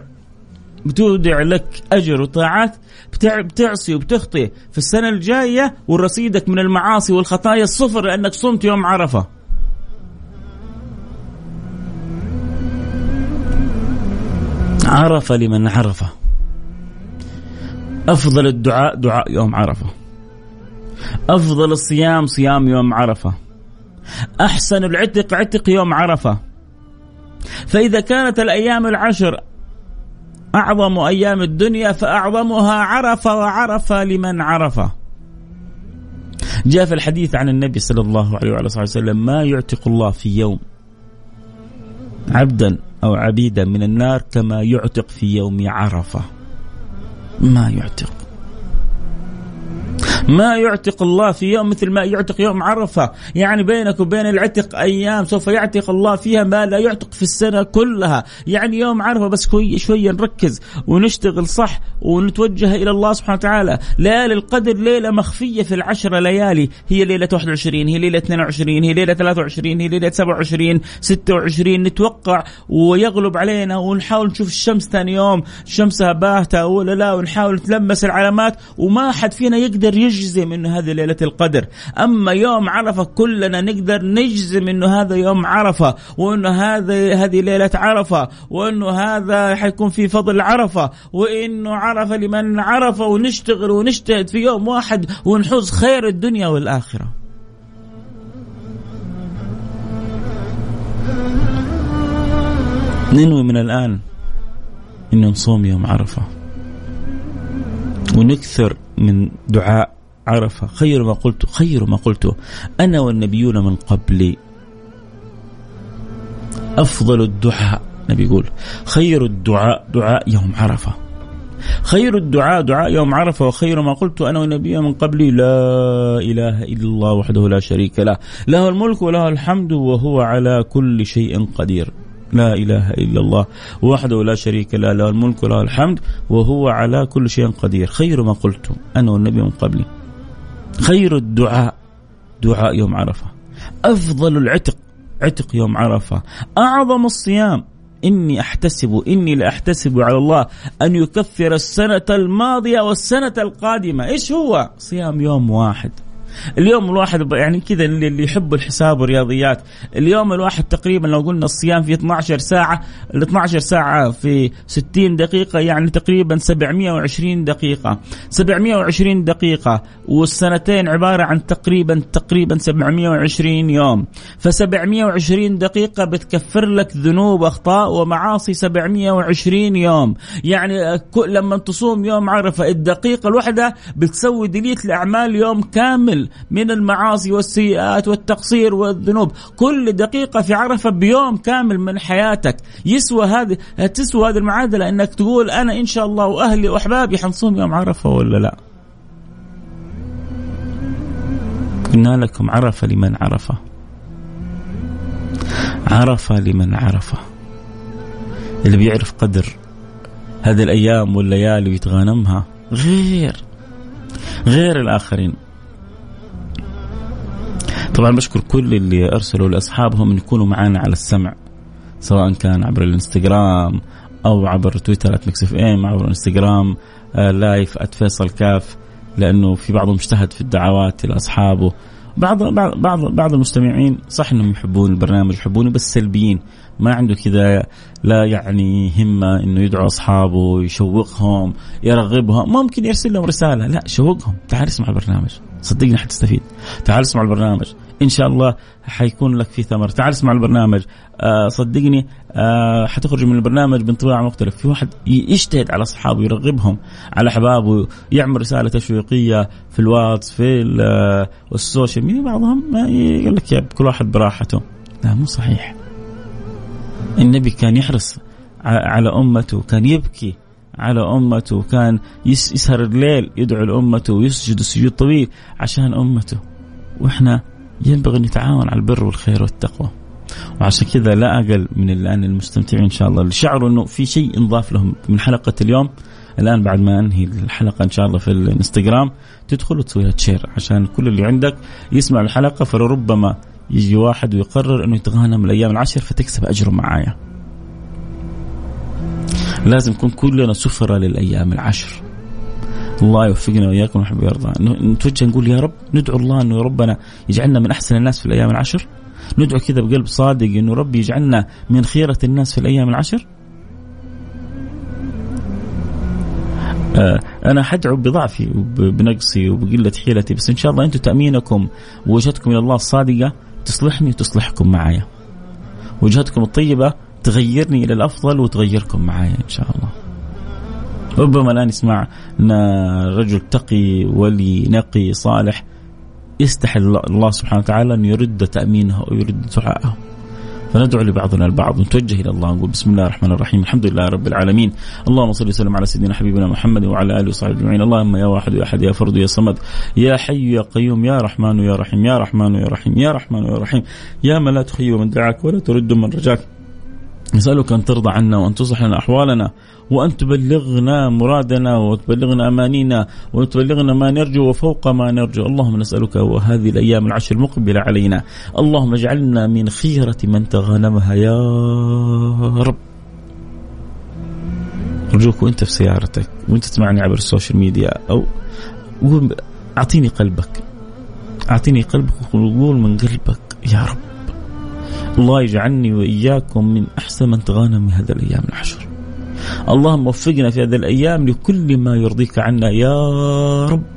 Speaker 1: بتودع لك أجر وطاعات بتعصي وبتخطي في السنة الجاية ورصيدك من المعاصي والخطايا الصفر لأنك صمت يوم عرفة. عرفه لمن عرفه أفضل الدعاء دعاء يوم عرفة. أفضل الصيام صيام يوم عرفة. أحسن العتق عتق يوم عرفة. فإذا كانت الأيام العشر أعظم أيام الدنيا فأعظمها عرفه وعرفه لمن عرفه جاء في الحديث عن النبي صلى الله عليه وعلى صحبه وسلم ما يعتق الله في يوم عبدا أو عبيدا من النار كما يعتق في يوم عرفة. ما يعتق. ما يعتق الله في يوم مثل ما يعتق يوم عرفة. يعني بينك وبين العتق أيام سوف يعتق الله فيها ما لا يعتق في السنة كلها. يعني يوم عرفة بس شوية نركز ونشتغل صح ونتوجه إلى الله سبحانه وتعالى. ليالي القدر ليلة مخفية في العشرة ليالي. هي ليلة 21 هي ليلة 22 هي ليلة 23 هي ليلة 27 26 نتوقع ويغلب علينا ونحاول نشوف الشمس ثاني يوم. شمسها باهتة ولا لا ونحاول نتلمس العلامات. وما حد فينا يقدر يجزم انه هذه ليلة القدر. أما يوم عرفة كلنا نقدر نجزم انه هذا يوم عرفة وإنه هذا هذه ليلة عرفة وإنه هذا حيكون في فضل عرفة وإنه عرفة لمن عرفة ونشتغل ونجتهد في يوم واحد ونحوز خير الدنيا والآخرة. ننوي من الآن إنه نصوم يوم عرفة. ونكثر من دعاء عرفة. خير ما قلت خير ما قلت. أنا والنبيون من قبلي أفضل الدعاء. نبي يقول خير الدعاء دعاء يوم عرفة. خير الدعاء دعاء يوم عرفة. وخير ما قلت أنا والنبي من قبلي لا إله إلا الله وحده لا شريك له. له الملك وله الحمد وهو على كل شيء قدير. لا إله إلا الله وحده لا شريك له. له الملك وله الحمد وهو على كل شيء قدير. خير ما قلت أنا والنبي من قبلي خير الدعاء دعاء يوم عرفة. أفضل العتق عتق يوم عرفة. أعظم الصيام. إني أحتسب إني لأحتسب على الله أن يكفر السنة الماضية والسنة القادمة. إيش هو؟ صيام يوم واحد. اليوم الواحد يعني كذا اللي يحب الحساب والرياضيات. اليوم الواحد تقريبا لو قلنا الصيام في 12 ساعة ال 12 ساعة في 60 دقيقة يعني تقريبا 720 دقيقة. 720 دقيقة والسنتين عبارة عن تقريبا تقريبا 720 يوم. ف 720 دقيقة بتكفر لك ذنوب أخطاء ومعاصي 720 يوم. يعني لما تصوم يوم عرفة الدقيقة الواحدة بتسوي ديليت لأعمال يوم كامل. من المعاصي والسيئات والتقصير والذنوب. كل دقيقة في عرفة بيوم كامل من حياتك. يسوى هذه تسوى هذه المعادلة إنك تقول أنا إن شاء الله وأهلي وأحبابي حنصوم يوم عرفة ولا لا؟ قلنا لكم عرفة لمن عرفه. عرفة لمن عرفه. اللي بيعرف قدر هذه الأيام والليالي ويتغانمها غير غير الآخرين. طبعا بشكر كل اللي أرسلوا لأصحابهم أن يكونوا معنا على السمع سواء كان عبر الإنستغرام أو عبر تويتر @ Mix FM عبر الانستغرام live @فيصل كاف لأنه في بعضهم اجتهد في الدعوات لاصحابه بعض بعض بعض المستمعين صح إنهم يحبون البرنامج يحبوني بس سلبيين. ما عنده كذا لا يعني همة إنه يدعو أصحابه يشوقهم يرغبهم. ممكن يرسل لهم رسالة لا شوقهم. تعال اسمع البرنامج. صدقني حتستفيد. تعال اسمع البرنامج. إن شاء الله حيكون لك في ثمر. تعال اسمع البرنامج. آه صدقني آه حتخرج من البرنامج بانطباع مختلف. في واحد يجتهد على أصحابه يرغبهم على أحبابه يعمل رسالة تشويقية في الواتس في آه، ال social media. بعضهم يقول لك كل واحد براحته. لا مو صحيح. النبي كان يحرص على أمته كان يبكي على أمته. كان يسهر الليل يدعو لأمته ويسجد سجود طويل عشان أمته. وإحنا ينبغي نتعاون على البر والخير والتقوى. وعشان كذا لا أقل من الآن المستمتعين إن شاء الله. اللي شعروا إنه في شيء انضاف لهم من حلقة اليوم. الآن بعد ما أنهي الحلقة إن شاء الله في الإنستغرام تدخل وتسويها تشير عشان كل اللي عندك يسمع الحلقة فلربما يجي واحد ويقرر إنه يتغنم الأيام العشر فتكسب أجره معايا. لازم نكون كلنا سفرة للأيام العشر. الله يوفقنا وإياكم ونحب ويرضى. نتوجه نقول يا رب ندعو الله إنه ربنا يجعلنا من أحسن الناس في الأيام العشر. ندعو كذا بقلب صادق إنه ربي يجعلنا من خيرة الناس في الأيام العشر. آه أنا حدعو بضعفي وبنقصي وبقلة حيلتي بس إن شاء الله أنتم تأمينكم ووجهتكم إلى الله الصادقة تصلحني وتصلحكم معايا. وجهتكم الطيبة تغيرني إلى الأفضل وتغيركم معايا إن شاء الله. ربما الآن يسمعنا رجل تقي ولي نقي صالح يستحي الله سبحانه وتعالى أن يرد تأمينه ويرد دعاءه فندعو لبعضنا البعض ونتوجه إلى الله نقول بسم الله الرحمن الرحيم الحمد لله رب العالمين. اللهم صل وسلم على سيدنا حبيبنا محمد وعلى آله وصحبه أجمعين. اللهم يا واحد يا أحد يا فرد يا صمد يا حي يا قيوم يا رحمن يا رحيم يا رحمن يا رحيم يا رحمن يا رحيم. يا من لا تخيب من دعاك ولا ترد من رجاك. نسألك أن ترضى عنا وأن تصلح لنا أحوالنا وأن تبلغنا مرادنا وتبلغنا أمانينا وتبلغنا ما نرجو وفوق ما نرجو. اللهم نسألك وهذه الأيام العشر المقبلة علينا. اللهم اجعلنا من خيرة من تغنمها يا رب. أرجوك وأنت في سيارتك وأنت تسمعني عبر السوشيال ميديا أو أعطيني قلبك. أعطيني قلبك وقول من قلبك يا رب. الله يجعلني وإياكم من أحسن من تغانم هذا الأيام العشر. اللهم وفقنا في هذه الأيام لكل ما يرضيك عنا يا رب.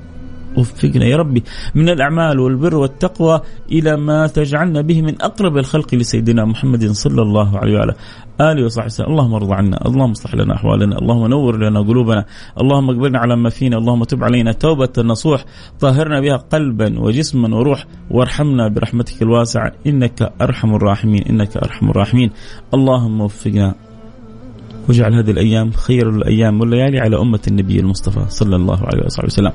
Speaker 1: وفقنا. يا ربي من الأعمال والبر والتقوى إلى ما تجعلنا به من أقرب الخلق لسيدنا محمد صلى الله عليه وعلى آله وصحبه وسلم. اللهم ارضى عنا اللهم اصلح لنا أحوالنا اللهم نور لنا قلوبنا اللهم اقبلنا على ما فينا اللهم تب علينا توبة نصوح طهرنا بها قلبا وجسما وروح وارحمنا برحمتك الواسعة إنك أرحم الراحمين إنك أرحم الراحمين. اللهم وفقنا واجعل هذه الأيام خير الأيام والليالي على أمة النبي المصطفى صلى الله عليه وصحبه وسلم.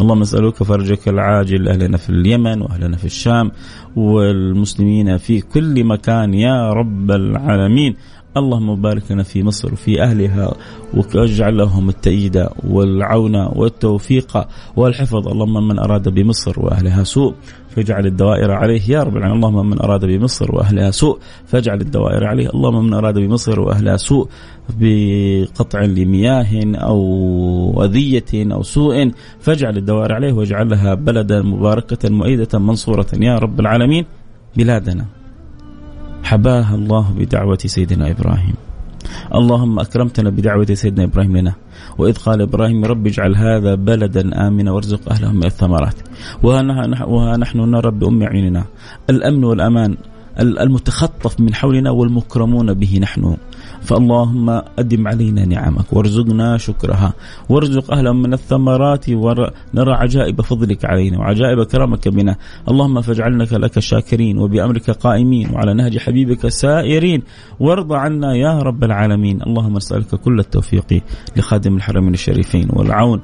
Speaker 1: اللهم نسألك فرجك العاجل أهلنا في اليمن وأهلنا في الشام والمسلمين في كل مكان يا رب العالمين. اللهم بارك لنا في مصر وفي أهلها واجعل لهم التأييد والعون والتوفيق والحفظ اللهم من أراد بمصر وأهلها سوء فاجعل الدوائر عليه يا رب العالمين. اللهم من أراد بمصر وأهلها سوء فاجعل الدوائر عليه. اللهم من أراد بمصر وأهلها سوء بقطع لمياه أو أذية أو سوء فاجعل الدوائر عليه واجعلها بلدا مباركة مؤيدة منصورة. يا رب العالمين بلادنا. حباها الله بدعوة سيدنا إبراهيم. اللهم أكرمتنا بدعوة سيدنا إبراهيم لنا. وإذ قال إبراهيم رب اجعل هذا بلدا آمنا وارزق أهله من الثمرات. وها نحن نرى بأم عيننا. الأمن والأمان المتخطف من حولنا والمكرمون به نحن. فاللهم أدم علينا نعمك وارزقنا شكرها. وارزق أهلا من الثمرات ونرى عجائب فضلك علينا وعجائب كرمك بنا. اللهم فاجعلنا لك شاكرين وبأمرك قائمين وعلى نهج حبيبك سائرين. وارض عنا يا رب العالمين. اللهم نسألك كل التوفيق لخادم الحرمين الشريفين والعون.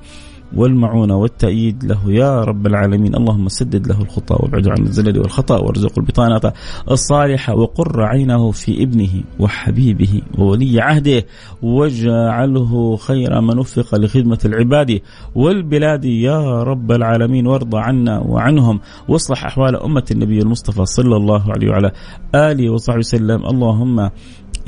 Speaker 1: والمعونة والتأييد له يا رب العالمين. اللهم سدد له الخطى وابعده عن الزلل والخطأ وارزقه البطانة الصالحة وقر عينه في ابنه وحبيبه وولي عهده واجعله خير من وفق لخدمة العباد والبلاد يا رب العالمين. وارضى عنا وعنهم واصلح أحوال أمة النبي المصطفى صلى الله عليه وعلى آله وصحبه وسلم. اللهم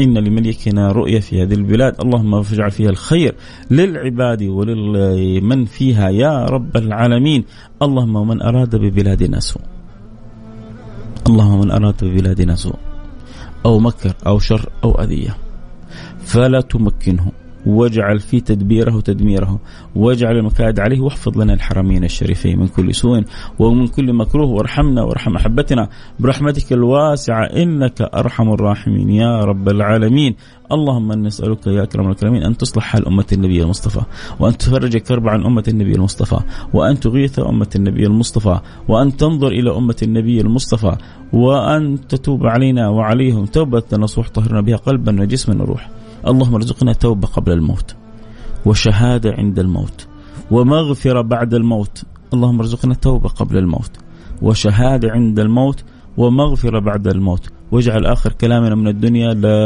Speaker 1: إن لملكنا رؤية في هذه البلاد اللهم فاجعل فيها الخير للعباد ولمن فيها يا رب العالمين. اللهم من أراد ببلادنا سوء اللهم من أراد ببلادنا سوء أو مكر أو شر أو أذية فلا تمكنه. واجعل في تدبيره تدميره واجعل المكائد عليه واحفظ لنا الحرمين الشريفين من كل سوء ومن كل مكروه وارحمنا وارحم أحبتنا برحمتك الواسعة إنك أرحم الراحمين يا رب العالمين. اللهم نسألك يا أكرم الأكرمين أن تصلح حال أمة النبي المصطفى وأن تفرج كرب عن أمة النبي المصطفى وأن تغيث أمة النبي المصطفى وأن تنظر إلى أمة النبي المصطفى وأن تتوب علينا وعليهم توبة نصوح طهرنا بها قلبا وجسما وروح اللهم ارزقنا توبه قبل الموت وشهاده عند الموت ومغفرة بعد الموت. اللهم ارزقنا توبه قبل الموت وشهاده عند الموت ومغفرة بعد الموت. واجعل آخر كلامنا من الدنيا لا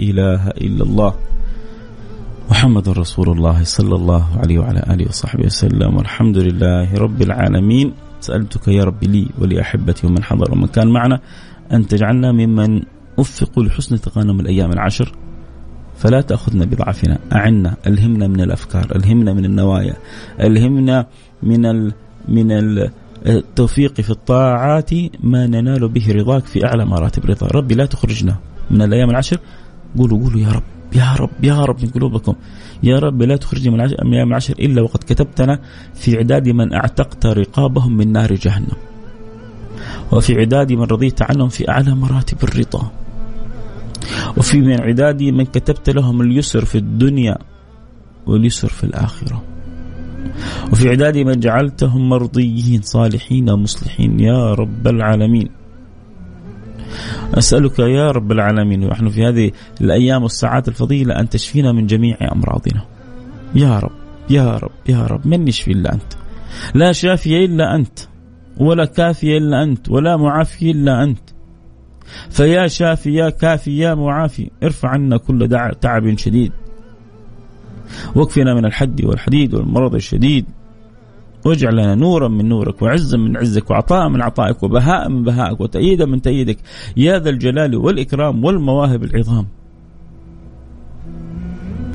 Speaker 1: إله إلا الله. محمد رسول الله صلى الله عليه وعلى آله وصحبه وسلم. والحمد لله رب العالمين. سألتك يا رب لي ولأحبتي ومن حضر ومن كان معنا أن تجعلنا ممن وفقوا لحسن تغانم الأيام العشر فلا تأخذنا بضعفنا. أعنا ألهمنا من الأفكار ألهمنا من النوايا ألهمنا من ال من ال التوفيق في الطاعات ما ننال به رضاك في أعلى مراتب رضا. ربي لا تخرجنا من الأيام العشر. قولوا قولوا يا رب يا رب يا رب من قلوبكم. يا رب لا تخرجني من الأيام العشر إلا وقد كتبتنا في عداد من أعتقت رقابهم من نار جهنم. وفي عداد من رضيت عنهم في أعلى مراتب الرضا. وفي من عدادي من كتبت لهم اليسر في الدنيا واليسر في الآخرة. وفي عدادي من جعلتهم مرضيين صالحين مصلحين. يا رب العالمين. أسألك يا رب العالمين ونحن في هذه الأيام والساعات الفضيلة أن تشفينا من جميع أمراضنا. يا رب يا رب يا رب. من يشفي إلا أنت؟ لا شافي إلا أنت. ولا كافي إلا أنت ولا معافي إلا أنت. فيا شافي يا كافي يا معافي ارفع عنا كل تعب شديد. واكفنا من الحد والحديد والمرض الشديد. واجعل لنا نورا من نورك وعزا من عزك وعطاء من عطائك وبهاء من بهائك وتأييدا من تأييدك. يا ذا الجلال والإكرام والمواهب العظام.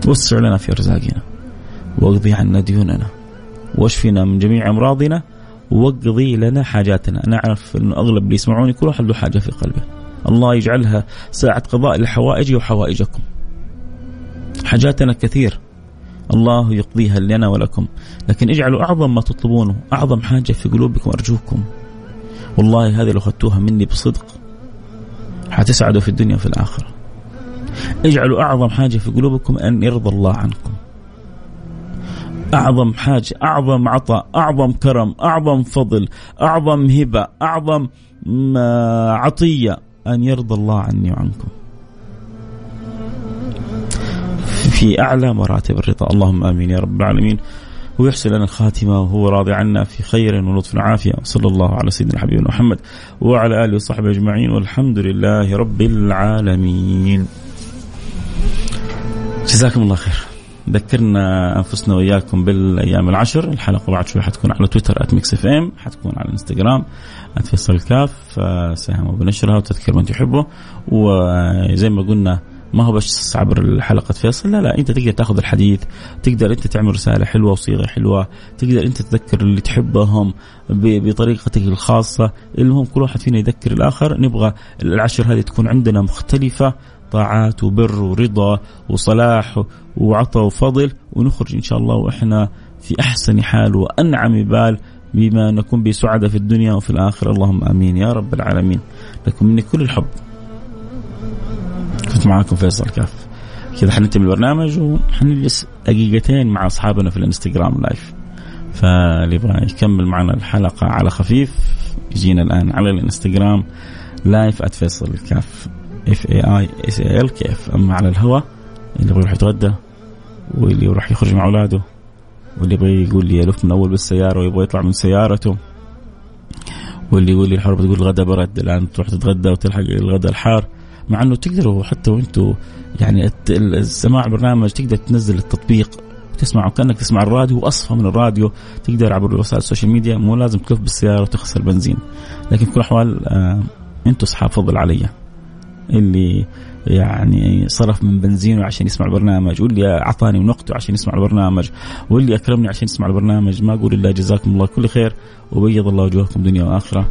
Speaker 1: وسع لنا في أرزاقنا واقضي عنا ديوننا واشفنا من جميع أمراضنا واقضي لنا حاجاتنا. أنا أعرف أنه أغلب اللي يسمعوني كل واحد له حاجة في قلبه. الله يجعلها ساعة قضاء لحوائجي وحوائجكم. حاجاتنا كثير. الله يقضيها لنا ولكم. لكن اجعلوا أعظم ما تطلبونه أعظم حاجة في قلوبكم أرجوكم. والله هذه لو أخذتوها مني بصدق حتسعدوا في الدنيا وفي الآخرة. اجعلوا أعظم حاجة في قلوبكم أن يرضى الله عنكم. أعظم حاجة أعظم عطاء أعظم كرم أعظم فضل أعظم هبة أعظم عطية. أن يرضى الله عني وعنكم. في أعلى مراتب الرضا. اللهم آمين يا رب العالمين. ويحسن لنا الخاتمة وهو راضي عنا في خير ولطف وعافية. صلى الله على سيدنا الحبيب محمد وعلى آله وصحبه أجمعين. والحمد لله رب العالمين. جزاكم الله خير. ذكرنا أنفسنا وإياكم بالأيام العشر. الحلقة بعد شوي حتكون على تويتر @ Mix FM حتكون على الإنستغرام @فيصل الكاف ساهموا بنشرها وتذكر من تحبه. وزي ما قلنا ما هو بس عبر حلقة فيصل لا لا أنت تقدر تاخذ الحديث تقدر أنت تعمل رسالة حلوة وصيغة حلوة تقدر أنت تذكر اللي تحبهم بطريقتك الخاصة. المهم كل واحد فينا يذكر الآخر. نبغى العشر هذه تكون عندنا مختلفة طاعات وبر ورضا وصلاح وعطاء وفضل ونخرج إن شاء الله وإحنا في أحسن حال وأنعم بال بما نكون بسعادة في الدنيا وفي الآخرة. اللهم آمين. يا رب العالمين. لكم مني كل الحب. كنت معاكم فيصل كاف. كذا حننتهي البرنامج وحنجلس دقيقتين مع أصحابنا في الانستغرام live. فاللي يبغى يكمل معنا الحلقة على خفيف يجينا الآن على الانستغرام live @فيصل كاف. F A I S A L K A F اما على الهواء اللي يبغى يروح يتغدى واللي يروح يخرج مع أولاده واللي يبغى يقول لي ألف من أول بالسيارة ويبغى يطلع من سيارته واللي يقول لي الحرمة تقول الغداء برد الآن تروح تتغدى وتلحق الغداء الحار. مع إنه تقدروا حتى وأنتم يعني سماع برنامج تقدر تنزل التطبيق تسمعه كأنك تسمع الراديو وأصفى من الراديو. تقدر عبر وسائل ال social media مو لازم تلف بالسيارة وتخسر بنزين. لكن في كل الأحوال آه أنتم أصحاب فضل علي. اللي يعني صرف من بنزينه عشان يسمع البرنامج واللي أعطاني من وقته عشان يسمع البرنامج واللي أكرمني عشان يسمع البرنامج. ما أقول إلا جزاكم الله كل خير وبيض الله وجوهكم دنيا وآخرة.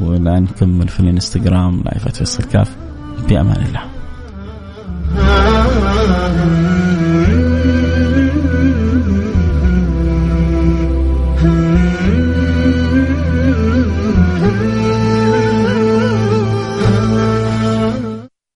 Speaker 1: والآن نكمل في الإنستغرام لايف فيصل كاف. بأمان الله.